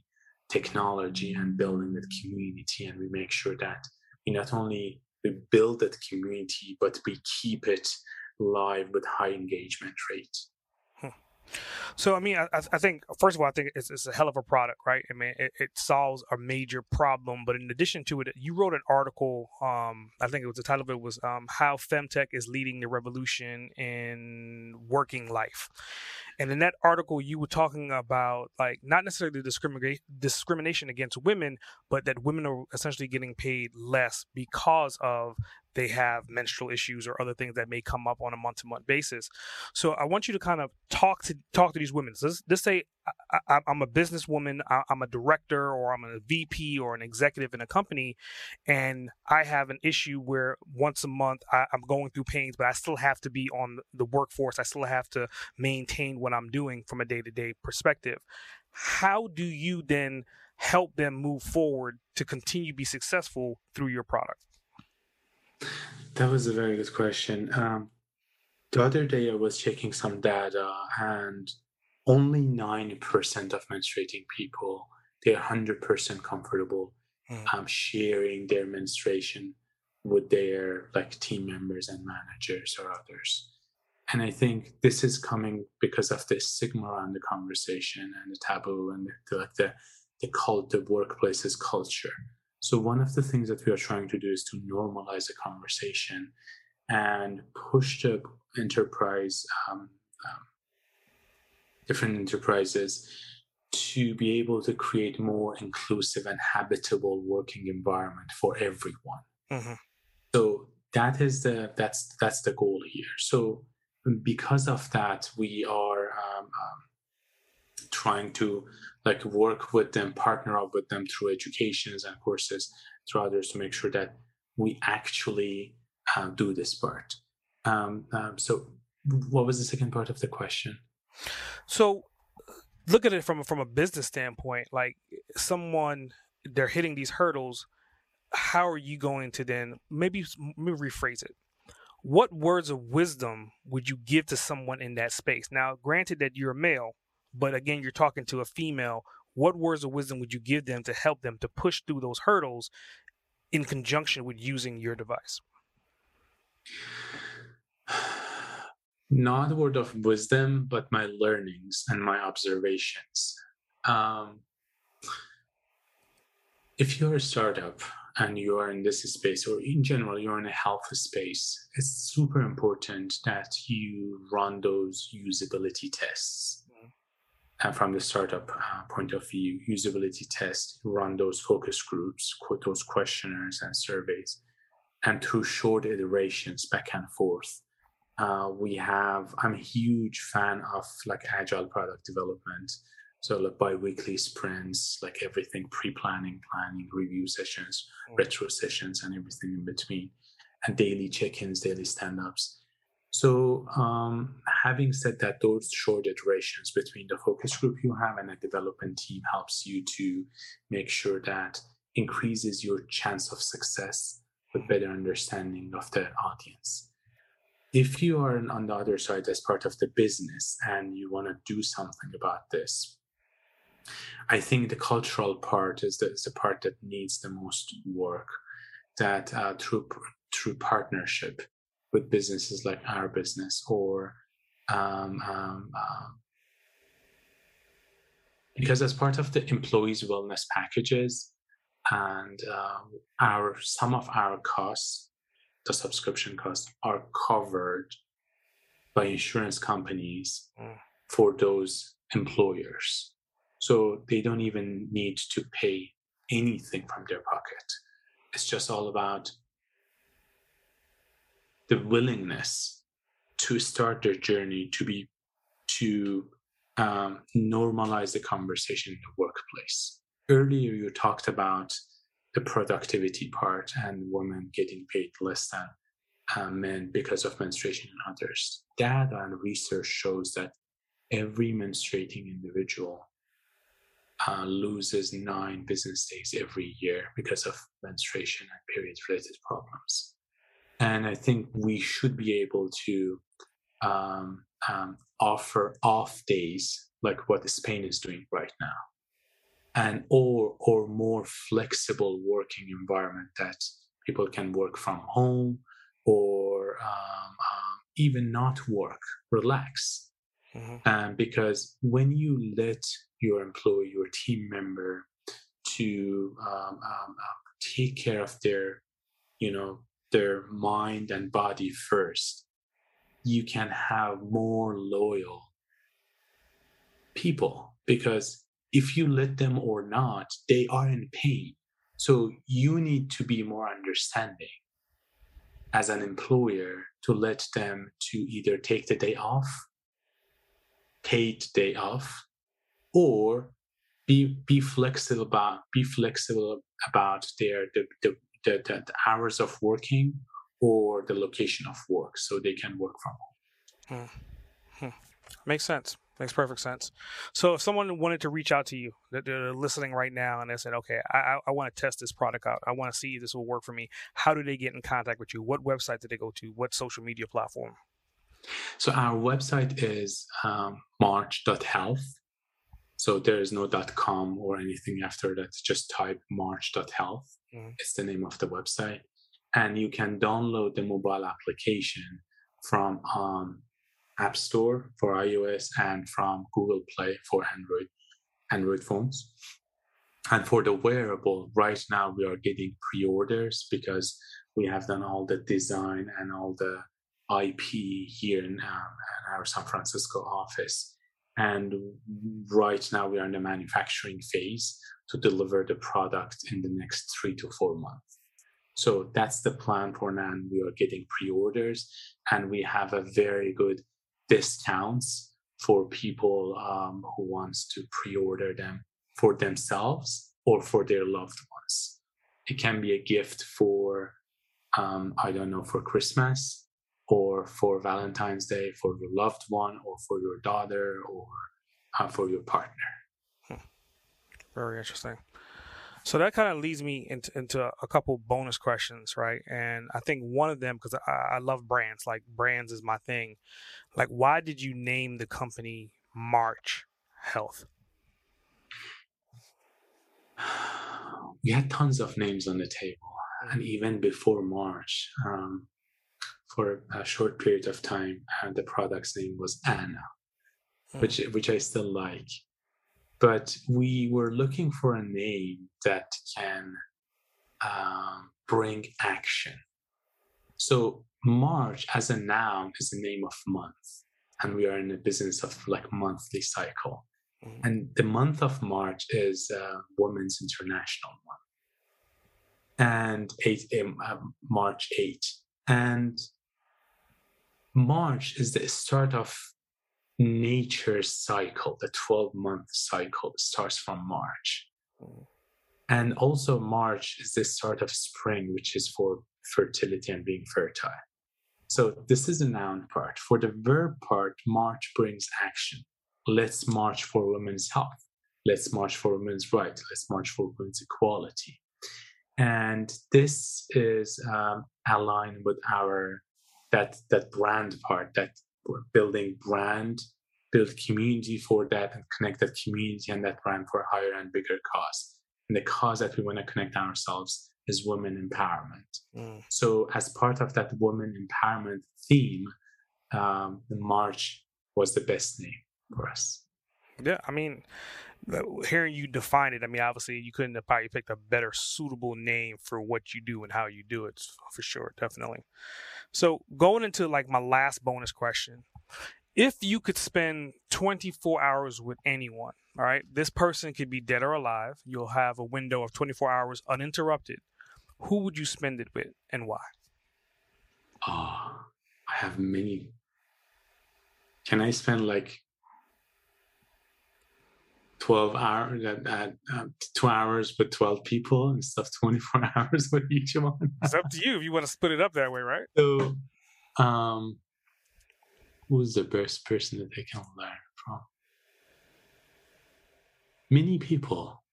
technology, and building the community. And we make sure that we not only we build that community, but we keep it live with high engagement rate. So I mean, I, I, think first of all, I think it's, it's, a hell of a product, right? I mean, it, it, solves a major problem. But in addition to it, you wrote an article. Um, I think it was the title of it was um, "How Femtech is Leading the Revolution in Working Life," and in that article, you were talking about like not necessarily discrimination discrimination against women, but that women are essentially getting paid less because of they have menstrual issues or other things that may come up on a month to month basis. So I want you to kind of talk to talk to these women. So let's, let's say I, am a businesswoman, I, I'm a director, or I'm a VP or an executive in a company, and I have an issue where once a month I, I'm going through pains, but I still have to be on the workforce. I still have to maintain what I'm doing from a day to day perspective. How do you then help them move forward to continue to be successful through your product? That was a very good question. Um, the other day, I was checking some data, and only 9% of menstruating people they're 100% comfortable mm. um, sharing their menstruation with their like team members and managers or others and i think this is coming because of the stigma around the conversation and the taboo and the, like the the cult the workplace's culture so, one of the things that we are trying to do is to normalize the conversation and push the enterprise, um, um, different enterprises, to be able to create more inclusive and habitable working environment for everyone. Mm-hmm. So that is the that's that's the goal here. So because of that, we are um, um trying to like work with them, partner up with them through educations and courses, through others to make sure that we actually uh, do this part. Um, um, so, what was the second part of the question? So, look at it from from a business standpoint. Like someone, they're hitting these hurdles. How are you going to then maybe, maybe rephrase it? What words of wisdom would you give to someone in that space? Now, granted that you're a male, but again, you're talking to a female. What words of wisdom would you give them to help them to push through those hurdles in conjunction with using your device? Not a word of wisdom, but my learnings and my observations. Um, if you're a startup and you are in this space, or in general, you're in a health space, it's super important that you run those usability tests and from the startup uh, point of view, usability test, run those focus groups, quote those questionnaires and surveys, and through short iterations back and forth. Uh, we have, I'm a huge fan of like agile product development. So like bi-weekly sprints, like everything pre-planning, planning, review sessions, mm. retro sessions, and everything in between, and daily check-ins, daily stand-ups. So, um, having said that, those short iterations between the focus group you have and a development team helps you to make sure that increases your chance of success with better understanding of the audience. If you are on the other side as part of the business and you want to do something about this, I think the cultural part is the, is the part that needs the most work. That uh, through through partnership, with businesses like our business or um, um, um, because as part of the employees wellness packages and uh, our some of our costs the subscription costs are covered by insurance companies mm. for those employers so they don't even need to pay anything from their pocket it's just all about the willingness to start their journey to be to um, normalize the conversation in the workplace. Earlier, you talked about the productivity part and women getting paid less than uh, men because of menstruation and others. Data and research shows that every menstruating individual uh, loses nine business days every year because of menstruation and period related problems. And I think we should be able to um, um, offer off days like what Spain is doing right now, and or or more flexible working environment that people can work from home or um, um, even not work, relax. Mm-hmm. Um, because when you let your employee, your team member, to um, um, um, take care of their, you know, their mind and body first, you can have more loyal people. Because if you let them or not, they are in pain. So you need to be more understanding as an employer to let them to either take the day off, paid day off, or be be flexible about be flexible about their the, the, the, the hours of working or the location of work so they can work from home. Hmm. Hmm. Makes sense. Makes perfect sense. So, if someone wanted to reach out to you, that they're listening right now, and they said, "Okay, I, I want to test this product out. I want to see if this will work for me." How do they get in contact with you? What website did they go to? What social media platform? So, our website is um, march.health. So there is no .com or anything after that. Just type march.health. Mm. It's the name of the website, and you can download the mobile application from um, App Store for iOS and from Google Play for Android Android phones. And for the wearable, right now we are getting pre-orders because we have done all the design and all the IP here in, um, in our San Francisco office. And right now we are in the manufacturing phase to deliver the product in the next three to four months. So that's the plan for now. We are getting pre-orders and we have a very good discounts for people um, who wants to pre-order them for themselves or for their loved ones. It can be a gift for, um, I don't know, for Christmas or for Valentine's Day for your loved one or for your daughter or uh, for your partner. Hmm. Very interesting. So that kind of leads me into, into a couple bonus questions, right? And I think one of them, because I, I love brands, like brands is my thing. Like, why did you name the company March Health? We had tons of names on the table, and even before March, um, for a short period of time, uh, the product's name was Anna, hmm. which which I still like but we were looking for a name that can um, bring action. So March as a noun is the name of month, and we are in the business of like monthly cycle. Mm-hmm. And the month of March is uh, Women's International Month, and eight um, uh, March eight, and March is the start of nature's cycle, the 12 month cycle starts from March. Mm. And also, March is the start of spring, which is for fertility and being fertile. So, this is the noun part. For the verb part, March brings action. Let's march for women's health. Let's march for women's rights. Let's march for women's equality. And this is um, aligned with our that that brand part, that building brand, build community for that, and connect that community and that brand for a higher and bigger cause. And the cause that we want to connect ourselves is women empowerment. Mm. So, as part of that women empowerment theme, um, the March was the best name for us. Yeah, I mean, hearing you define it, I mean, obviously you couldn't have probably picked a better suitable name for what you do and how you do it for sure, definitely. So going into like my last bonus question, if you could spend 24 hours with anyone, all right, this person could be dead or alive. You'll have a window of 24 hours uninterrupted. Who would you spend it with and why? Oh, I have many. Can I spend like 12 hours at uh, two hours with 12 people instead of 24 hours with each one. It's up to you if you want to split it up that way right? So um who's the best person that they can learn from? Many people.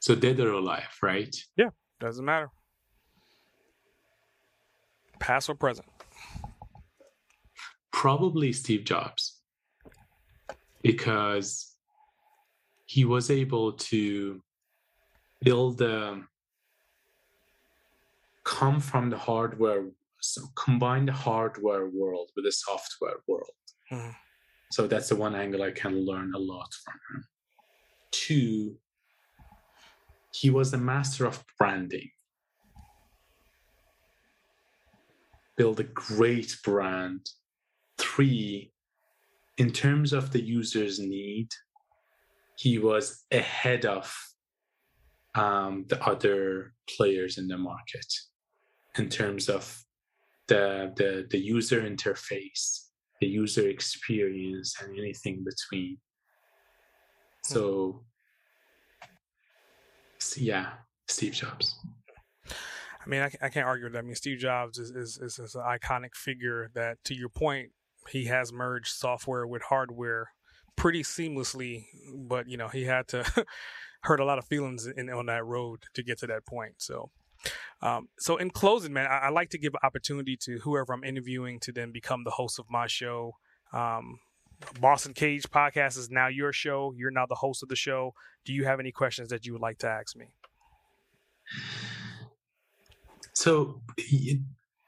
So dead or alive right? Yeah doesn't matter. Past or present. Probably steve jobs. Because he was able to build a come from the hardware so combine the hardware world with the software world. Mm-hmm. so that's the one angle i can learn a lot from him. Two he was a master of branding. Build a great brand. Three in terms of the user's need he was ahead of um, the other players in the market in terms of the, the the user interface, the user experience, and anything between. Hmm. So, yeah, Steve Jobs. I mean, I, I can't argue with that. I mean, Steve Jobs is, is, is, is an iconic figure that, to your point, he has merged software with hardware pretty seamlessly, but you know he had to hurt a lot of feelings in, on that road to get to that point. So, um, so in closing, man, I, I, like to give opportunity to whoever I'm interviewing to then become the host of my show. Um, Boss Uncaged podcast is now your show. You're now the host of the show. Do you have any questions that you would like to ask me? So,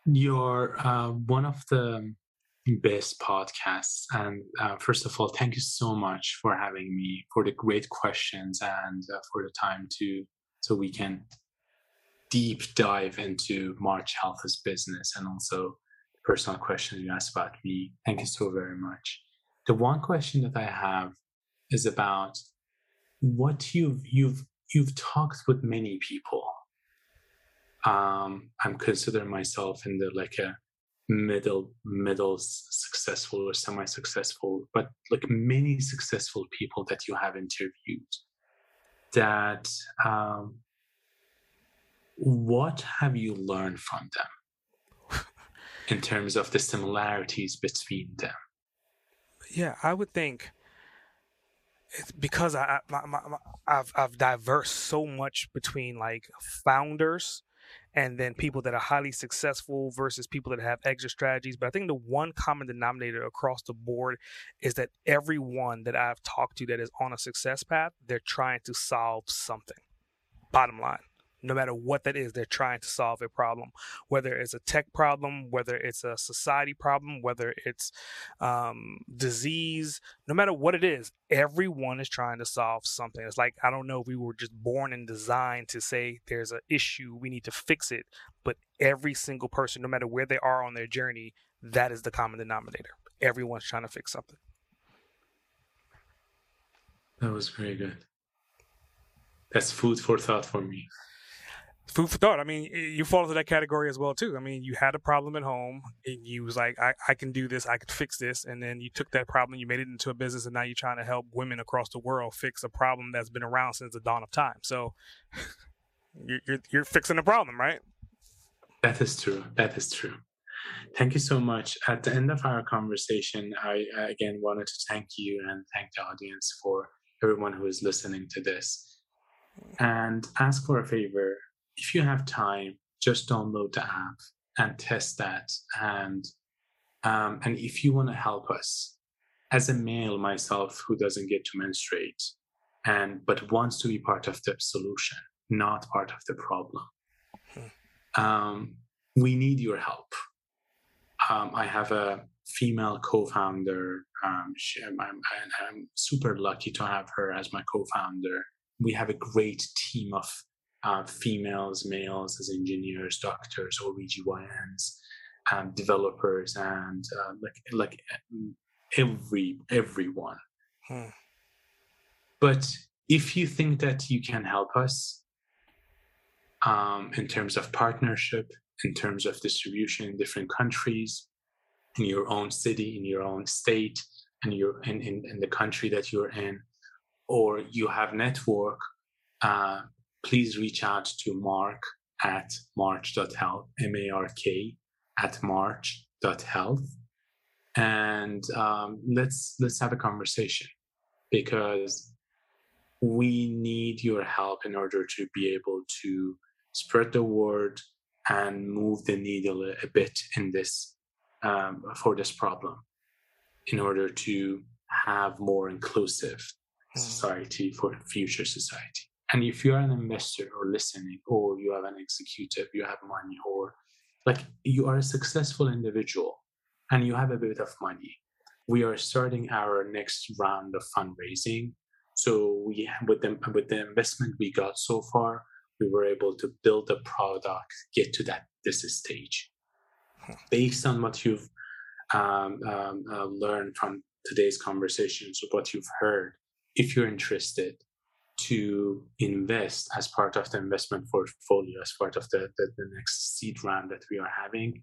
you're uh, one of the best podcasts. And uh, first of all, thank you so much for having me, for the great questions, and uh, for the time to so we can deep dive into March Health's business and also the personal questions you asked about me. Thank you so very much. The one question that I have is about what you've you've you've talked with many people. Um, I'm considering myself in the like a middle middle successful or semi successful but like many successful people that you have interviewed that um, what have you learned from them in terms of the similarities between them? Yeah i would think it's because I, I, have I've diverse so much between like founders and then people that are highly successful versus people that have exit strategies. But I think the one common denominator across the board is that everyone that I've talked to that is on a success path, they're trying to solve something. Bottom line no matter what that is, they're trying to solve a problem, whether it's a tech problem, whether it's a society problem, whether it's um, disease, no matter what it is, everyone is trying to solve something. It's like, I don't know if we were just born and designed to say there's an issue, we need to fix it, but every single person, no matter where they are on their journey, that is the common denominator. Everyone's trying to fix something. That was very good. That's food for thought for me food for thought. I mean, you fall into that category as well too. I mean, you had a problem at home, and you was like, I, I can do this, I can fix this, and then you took that problem, you made it into a business, and now you're trying to help women across the world fix a problem that's been around since the dawn of time. So you're, you're, you're fixing a problem, right? That is true. That is true. Thank you so much. At the end of our conversation, I again wanted to thank you and thank the audience for everyone who is listening to this and ask for a favor if you have time, just download the app and test that. And um, and if you want to help us, as a male myself who doesn't get to menstruate, and but wants to be part of the solution, not part of the problem, hmm. um, we need your help. Um, I have a female co-founder. Um, she, I'm, I'm, I'm super lucky to have her as my co-founder. We have a great team of uh, females, males as engineers, doctors, OBGYNs, um, developers, and uh, like like every everyone. Hmm. But if you think that you can help us um, in terms of partnership, in terms of distribution in different countries, in your own city, in your own state, and your in, in, in the country that you're in, or you have network, uh, please reach out to Mark at march.health, M A R K at march.health. And um, let's let's have a conversation because we need your help in order to be able to spread the word and move the needle a, a bit in this um, for this problem in order to have more inclusive mm-hmm. society for future society and if you're an investor or listening or you have an executive you have money or like you are a successful individual and you have a bit of money we are starting our next round of fundraising. So we with the with the investment we got so far we were able to build a product get to that this stage. Based on what you've um, um, uh, learned from today's conversations what you've heard if you're interested to invest as part of the investment portfolio, as part of the, the, the, next seed round that we are having,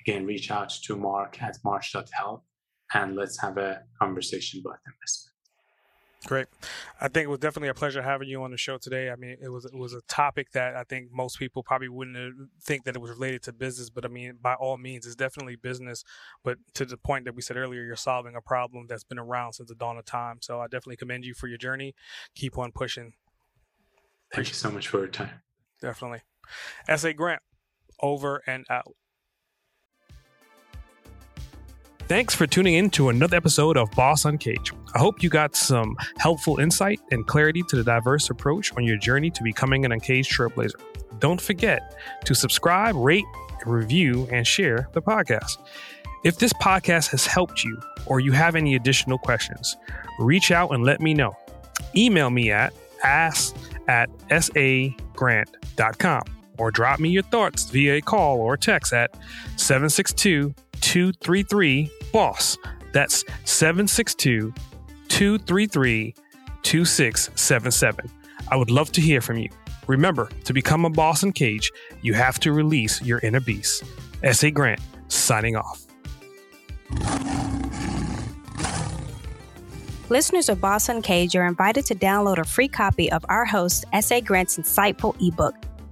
again, reach out to Mark at march.health and let's have a conversation about investment. Great. I think it was definitely a pleasure having you on the show today. I mean, it was it was a topic that I think most people probably wouldn't uh, think that it was related to business, but I mean, by all means, it's definitely business. But to the point that we said earlier, you're solving a problem that's been around since the dawn of time. So I definitely commend you for your journey. Keep on pushing. Thank you so much for your time. Definitely. S.A. Grant, over and out. Thanks for tuning in to another episode of Boss Uncaged. I hope you got some helpful insight and clarity to the diverse approach on your journey to becoming an uncaged trailblazer. Don't forget to subscribe, rate, review, and share the podcast. If this podcast has helped you or you have any additional questions, reach out and let me know. Email me at ask at sagrant.com or drop me your thoughts via a call or text at 762 233 BOSS. That's 762 233 2677. I would love to hear from you. Remember, to become a boss uncaged, you have to release your inner beast. S.A. Grant, signing off. Listeners of Boss Uncaged are invited to download a free copy of our host, S.A. Grant's insightful ebook,